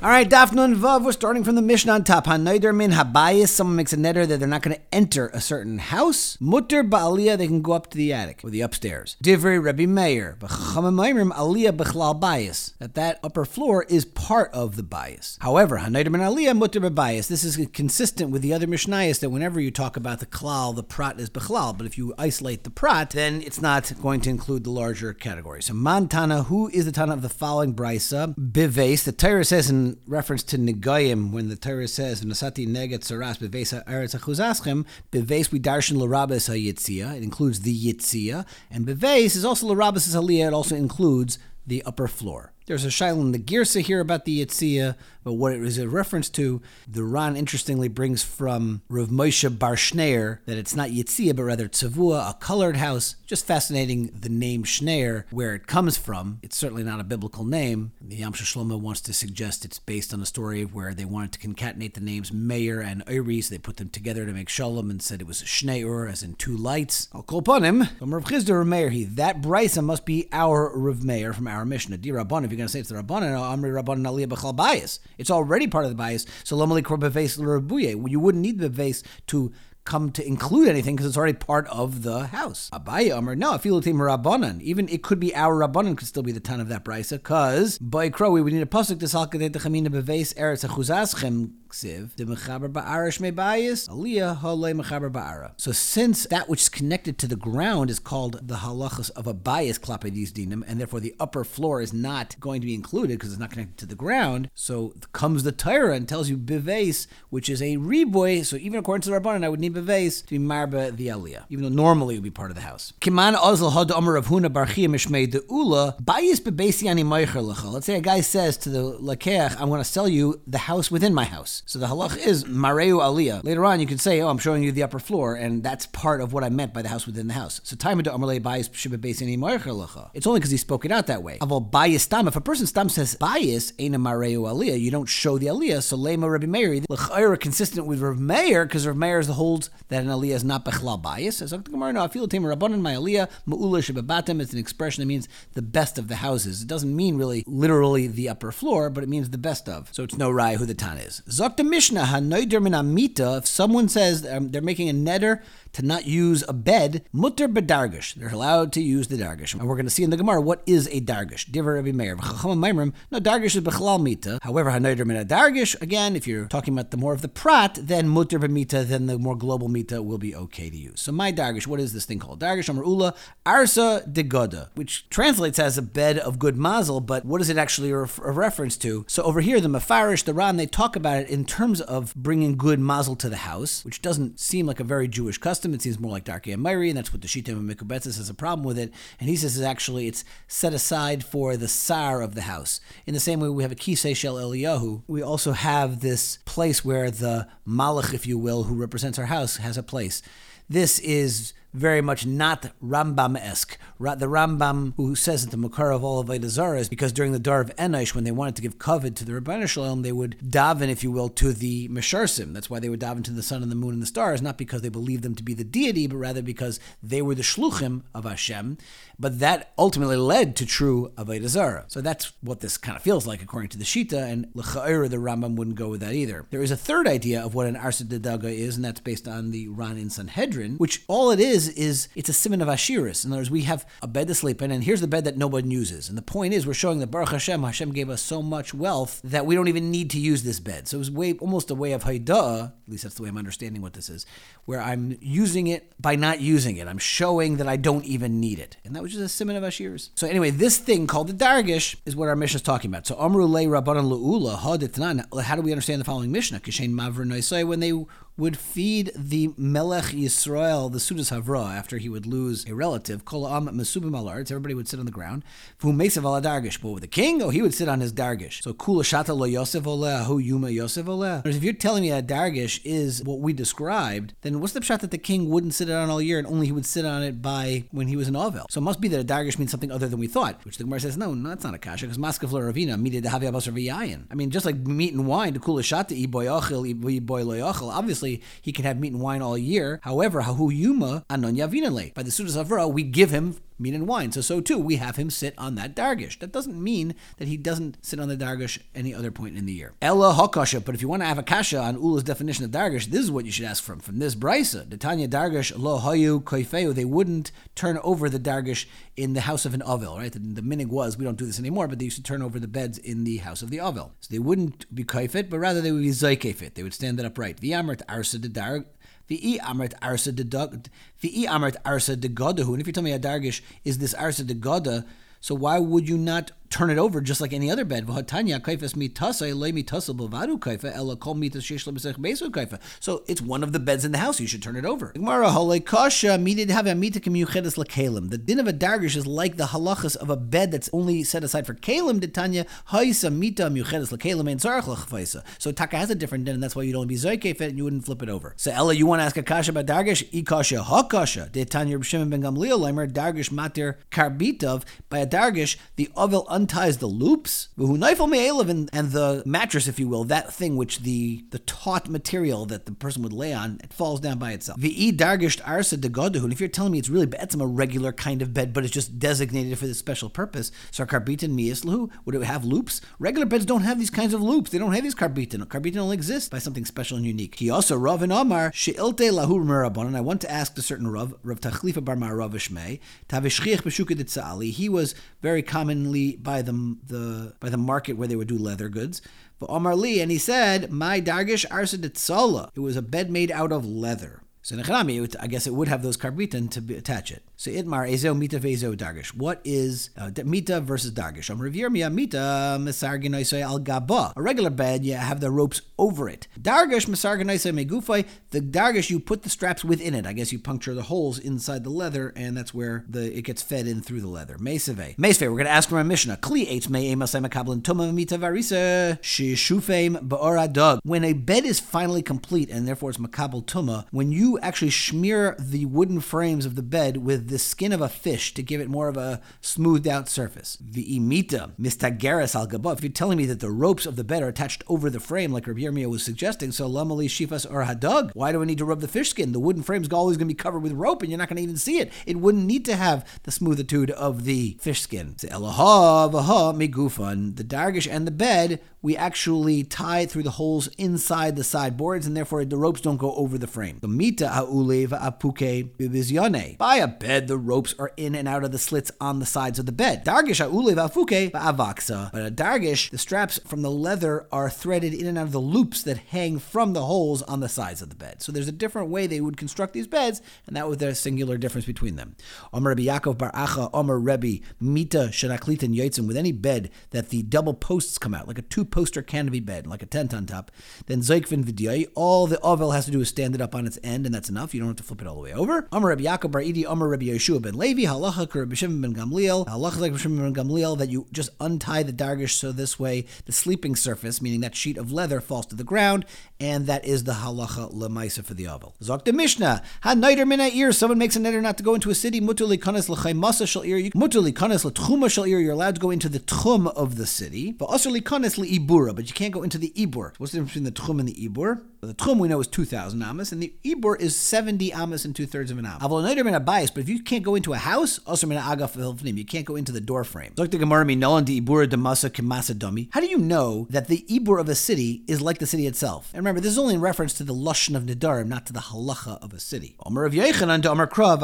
All right, Daf Nun Vav, we're starting from the Mishnah on top. Hanaider min habayis, someone makes a netter that they're not going to enter a certain house. Mutter ba'aliyah, they can go up to the attic or the upstairs. Divrei Rabbi Meir, b'chamamayrim aliyah b'chlal bayis, that that upper floor is part of the bias. However, hanaider min aliyah mutter b'bayis, this is consistent with the other Mishnayos that whenever you talk about the klal, the prat is b'chlal, but if you isolate the prat, then it's not going to include the larger category. So Mantana, who is the Tana of the following brisa? Bives, the Torah says in reference to Negayim, when the Torah says, Nasati neget saras bevesa eretz achuzaschem, beves we darshan l'rabes ha it includes the yitzia, and beves is also l'rabes aliyah, it also includes the upper floor. There's a shaila in the Girsa here about the Yitzia, but what it is a reference to, the Ran interestingly brings from Rav Moshe Bar Shneir that it's not Yitzia, but rather Tzavua, a colored house. Just fascinating the name Shneir, where it comes from. It's certainly not a biblical name. The Yam Shlomo wants to suggest it's based on a story where they wanted to concatenate the names Meir and Uri, so they put them together to make Shalom and said it was Shneur, as in two lights. I'll call upon him. That brisa must be our Rav Meir from our Mishnah. Dear Rabban, you're going to say it's the Rabbanan, Amri Rabbanan Aliyah B'chal Bias. It's already part of the bias. So Lomali Kor Beves You wouldn't need the Beves to come to include anything because it's already part of the house. Abaye Amr, no, Afilutim Rabbanan. Even it could be our Rabbanan could still be the ton of that brisa because by Crow we would need a pasuk to salkadet the chamina beves eretz achuzaschem ksiv the mechaber mebayis aliyah mechaber ba'ara. So since that which is connected to the ground is called the halachas of a bias klapedis dinam, and therefore the upper floor is not going to be included because it's not connected to the ground. So comes the Torah and tells you beves, which is a reboy. So even according to the Rabbanan, I would need beves to be marba the aliyah, even though normally it would be part of the house. Kiman ozl had amar of huna barchia mishmei de ula bias bebesi ani Let's say a guy says to the lakeach, I'm going to sell you the house within my house. So the halach is mareu aliyah. Later on, you could say, "Oh, I'm showing you the upper floor," and that's part of what I meant by the house within the house. So time to amalei bias It's only because he spoke it out that way. Aval bias tam. If a person stam says bias ain't a mareu aliyah, you don't show the aliyah. So lema Rabbi Meir, l'chayra consistent with Rav Meir, because Rav Meir is the holds that an aliyah is not bechlal bias. As Gemara, no, I feel rabbanon my aliyah ma'ula shebabatim. It's an expression that means the best of the houses. It doesn't mean really literally the upper floor, but it means the best of. So it's no rai who the tan is the Mishnah, Hanoider min Amita, if someone says um, they're making a neder to not use a bed, mutter bedargish. They're allowed to use the dargish. And we're going to see in the Gemara what is a dargish. Diver Rabbi Meir. No, dargish is bechlal mita. However, hanoider min dargish, again, if you're talking about the more of the prat, then mutter b'mita, then the more global mita will be okay to use. So my dargish, what is this thing called? Dargish Amar Ula Arsa de Goda, which translates as a bed of good mazel, but what is it actually a, a reference to? So over here, the Mafarish, the Ran, they talk about it in terms of bringing good mazel to the house, which doesn't seem like a very Jewish custom custom. It seems more like Darkei Emori, and that's what the Shita and Mikubetzis has a problem with it. And he says is actually it's set aside for the Sar of the house. In the same way we have a Kisei Shel Eliyahu, we also have this place where the Malach, if you will, who represents our house, has a place. This is very much not Rambam-esque. The Rambam, who says that the Makar of all of Zara is because during the Dar of Enosh, when they wanted to give covet to the Rabbanah Shalom, they would daven, if you will, to the Mesharsim. That's why they would daven to the sun and the moon and the stars, not because they believed them to be the deity, but rather because they were the shluchim of Hashem. But that ultimately led to true Avodah Zara. So that's what this kind of feels like according to the Shita, and L'cha'ira, the Rambam wouldn't go with that either. There is a third idea of what an Arsa Daga is, and that's based on the Ran in Sanhedrin, which all it is, is it's a simon of Ashiris. In other words, we have a bed to sleep in, and here's the bed that nobody uses. And the point is, we're showing that Baruch Hashem, Hashem gave us so much wealth that we don't even need to use this bed. So it was way, almost a way of Haidah, at least that's the way I'm understanding what this is, where I'm using it by not using it. I'm showing that I don't even need it. And that was just a simon of Ashiris. So anyway, this thing called the Dargish is what our mission is talking about. So Amru Le Rabbanan Lu'ula, how do we understand the following Mishnah? Kishain Mavr when they would feed the Melech Yisrael, the Sudas Havra, after he would lose a relative. Kol Am Mesubim Alarts, everybody would sit on the ground. Mesav ala Dargish. But with the king, oh, he would sit on his Dargish. So Kula Shata lo Yosef Oleh, Ahu Yuma Yosef Oleh. If you're telling me that Dargish is what we described, then what's the shot that the king wouldn't sit on all year and only he would sit on it by when he was in Ovel? So it must be that a Dargish means something other than we thought, which the Gemara says, no, no that's not a kasha, because Maskav Ravina, Midi de Havia Basar I mean, just like meat and wine, Kula Shata, Iboy Ochel, Iboy Loyachel, obviously he can have meat meat and wine all year. However, hahu yuma anon yavinale. By the Sudas Avra, we give him meat and wine. So, so too, we have him sit on that dargish. That doesn't mean that he doesn't sit on the dargish any other point in the year. Ella hakasha, but if you want to have a kasha on Ula's definition of dargish, this is what you should ask from. From this brisa, the Tanya dargish lo hayu koifeu, they wouldn't turn over the dargish in the house of an avil, right? The, the minig was, we don't do this anymore, but they used to turn over the beds in the house of the avil. So they wouldn't be kaifit, but rather they would be zaykefit. They would stand it upright. Amrit arsa de darg, V'i amrit arsa de V'i amrit arsa de. And if you tell me a dargish is this arsa de goda, so why would you not turn it over just like any other bed. So it's one of the beds in the house. You should turn it over. The din of a dargish is like the halachas of a bed that's only set aside for kalim. So taka has a different din, and that's why you'd only be zoykefet and you wouldn't flip it over. So Ella, you want to ask a kasha about dargish? Ikasha hakasha. De Tanya Shimon ben Gamliel Leimer dargish matir karbitov. By a dargish, the ovel unties the loops, and the mattress, if you will, that thing which the the taut material that the person would lay on, it falls down by itself. V'i dargisht arsa degoduhu. If you're telling me it's really betzim a regular kind of bed, but it's just designated for this special purpose, so karbitin miyislahu, would it have loops? Regular beds don't have these kinds of loops. They don't have these karbitin. Karbitin only exists by something special and unique. He also Rav and Amar she'ilte lahu merabon. I want to ask a certain Rav, Rav Tachlifa bar Rav Ishmei, He was very commonly by the the by the market where they would do leather goods. But Omar Lee, and he said, "My dargish arsa It was a bed made out of leather. So Nechanami, I guess it would have those karbitan to attach it. So Itmar Ezo Mita Vezo Dargish. What is uh, Mita versus Dargish? Um Revirmia Mita Mesarginoisai Al Gaba. A regular bed, you have the ropes over it. Dargish Mesarginoisai Megufai. The Dargish, you put the straps within it. I guess you puncture the holes inside the leather, and that's where the it gets fed in through the leather. Meseve. Meseve, we're going to ask from our Mishnah. Kli Eitz Me Makablin Tuma Mita Varisa Shishufeim Ba'ora Dog. When a bed is finally complete, and therefore it's Makabel Tuma, when you actually smear the wooden frames of the bed with the skin of a fish to give it more of a smoothed out surface. The imita, mistageres al gaba. If you're telling me that the ropes of the bed are attached over the frame, like Rabbi Yirmiyah was suggesting, so lamali shifas or hadug, why do I need to rub the fish skin? The wooden frame's always going to be covered with rope and you're not going to even see it. It wouldn't need to have the smoothitude of the fish skin. The dargish and the bed we actually tie through the holes inside the sideboards, and therefore the ropes don't go over the frame. By a bed, the ropes are in and out of the slits on the sides of the bed. Dargish ha'ulev apuke avaksa. But a dargish, the straps from the leather are threaded in and out of the loops that hang from the holes on the sides of the bed. So there's a different way they would construct these beds, and that was their singular difference between them. Omer Rabbi Yaakov Bar Acha, Omer Rebbe, Mita Shanaklitan Yoitzim, with any bed that the double posts come out, like a two poster canopy bed, like a tent on top. Then Zoikvin Vidyai, all the ovel has to do is stand it up on its end, and that's enough. You don't have to flip it all the way over. Amar Rabbi Yaakov Bar Idi, Amar Rabbi Yeshua ben Levi, Halacha Rabbi ben Gamliel, Halacha like ben Gamliel, that you just untie the dargish so this way the sleeping surface, meaning that sheet of leather, falls to the ground, and that is the halacha lemaisa for the ovel. Zok the Mishnah, ha neider mina ear. Someone makes a neder not to go into a city. Mutuli kanes l'chaymasa shal ir. Mutuli kanes l'tchuma shal ir. You're allowed to go into the tchum of the city. But asr kanes li'ibura. But you can't go into the ibur. What's the difference between the tchum and the ibur? The tchum we know is 2,000 amas, and the ibur is 70 amas and two thirds of an am. Avol neider mina bias. But if you can't go into a house, asr mina agaf You can't go into the door frame. Zok the gemara mi nolan di ibura demasa kemasa domi. How do you know that the ibur of a city is like the city itself? And remember, this is only in reference to the lashon of Nidarim, not to the halacha of a city. Omer of Yechanan to Omer Krav,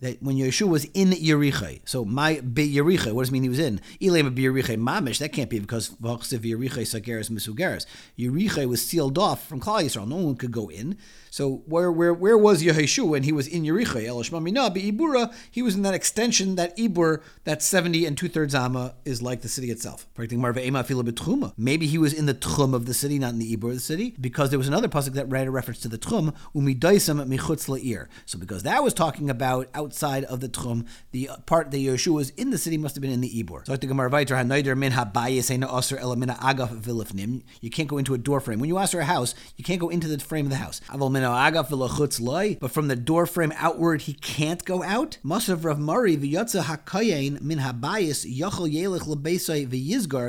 that when Yeshua was in Yerichai. So my be Yerichai, what does it mean he was in? Ilema be Yerichai mamish, that can't be because Vachsiv Yerichai Sageres Misugeres. Yerichai was sealed off from Klal Yisrael, no one could go in. So where where where was Yeheshu when he was in Yericha? Elishmamina Ibura, he was in that extension, that Ibur, that 70 and two thirds Amma is like the city itself. Maybe he was in the Tchum of the city, not in the Ibur of the city, because there was another pasuk that read a reference to the Tchum, Umidaisam michutz la'ir. So because that was talking about outside of the Tchum, the part that Yeshua was in the city must have been in the Ibur. So the Gemara min You can't go into a door frame. When you ask for a house, you can't go into the frame of the house. But from the door frame outward, he can't go out. Min.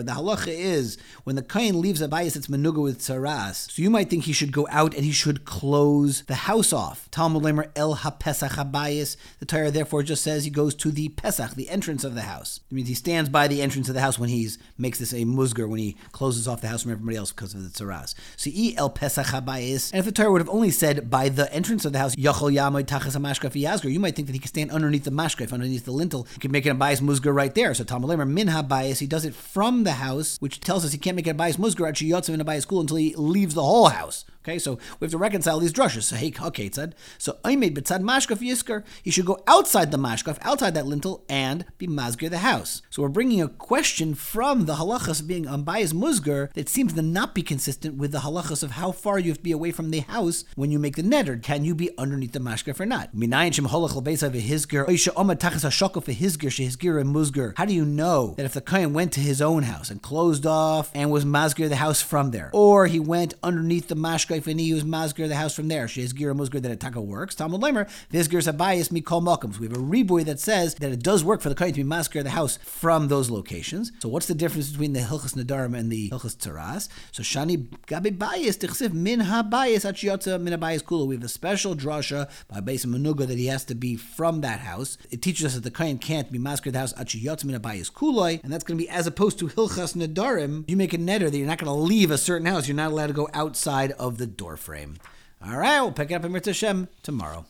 The halacha is when the kayin leaves a bayis, it's menuga with tzaras. So you might think he should go out and he should close the house off. Talmud lemer el hapesach habayis. The Torah therefore just says he goes to the pesach, the entrance of the house. It means he stands by the entrance of the house when he makes this a musgar when he closes off the house from everybody else because of the tzaras. So el pesach habayis. And if the Torah would have only said by the entrance of the house yachol yamoy tachas hamashkaf you might think that he could stand underneath the mashkaf, underneath the lintel. He could make it a bayis musgar right there. So Talmud lemer min habayis. He does it from the house, which tells us he can't make it a bayis musgar at shiyotzav in a bayis school until he leaves the whole house. Okay, so we have to reconcile these drushes. So hey, okay. So I made betzad mashkaf yisker. He should go outside the mashkaf, outside that lintel, and be mazgir the house. So we're bringing a question from the halachas being on bayis musgar that seems to not be consistent with the halachas of how far you have to be away from the house when you make the neder. Can you be underneath the mashkaf or not? How do you know that if the kohen went to his own house and closed off and was mazgir the house from there, or he went underneath the mashkaf and he used mazgir the house from there, she has gira musgir that ataka works. Talmud Leimer, visgir sabayis mikol malkums. We have a rebuy that says that it does work for the kohen to be mazgir the house from those locations. So what's the difference between the hilchas nadarim and the hilchas tzaras? So shani gabi bayis tichsiv min ha bayis achiyotza min bayis kula. We have a special drasha by Beis Menuga that he has to be from that house. It teaches us that the kohen can't be mazgir the house achiyotza min bayis kuloi, and that's going to be as opposed to hilchas nedarim. You make a netter that you're not going to leave a certain house. You're not allowed to go outside of the door frame. All right, we'll pick it up in Mitzvah Shem tomorrow.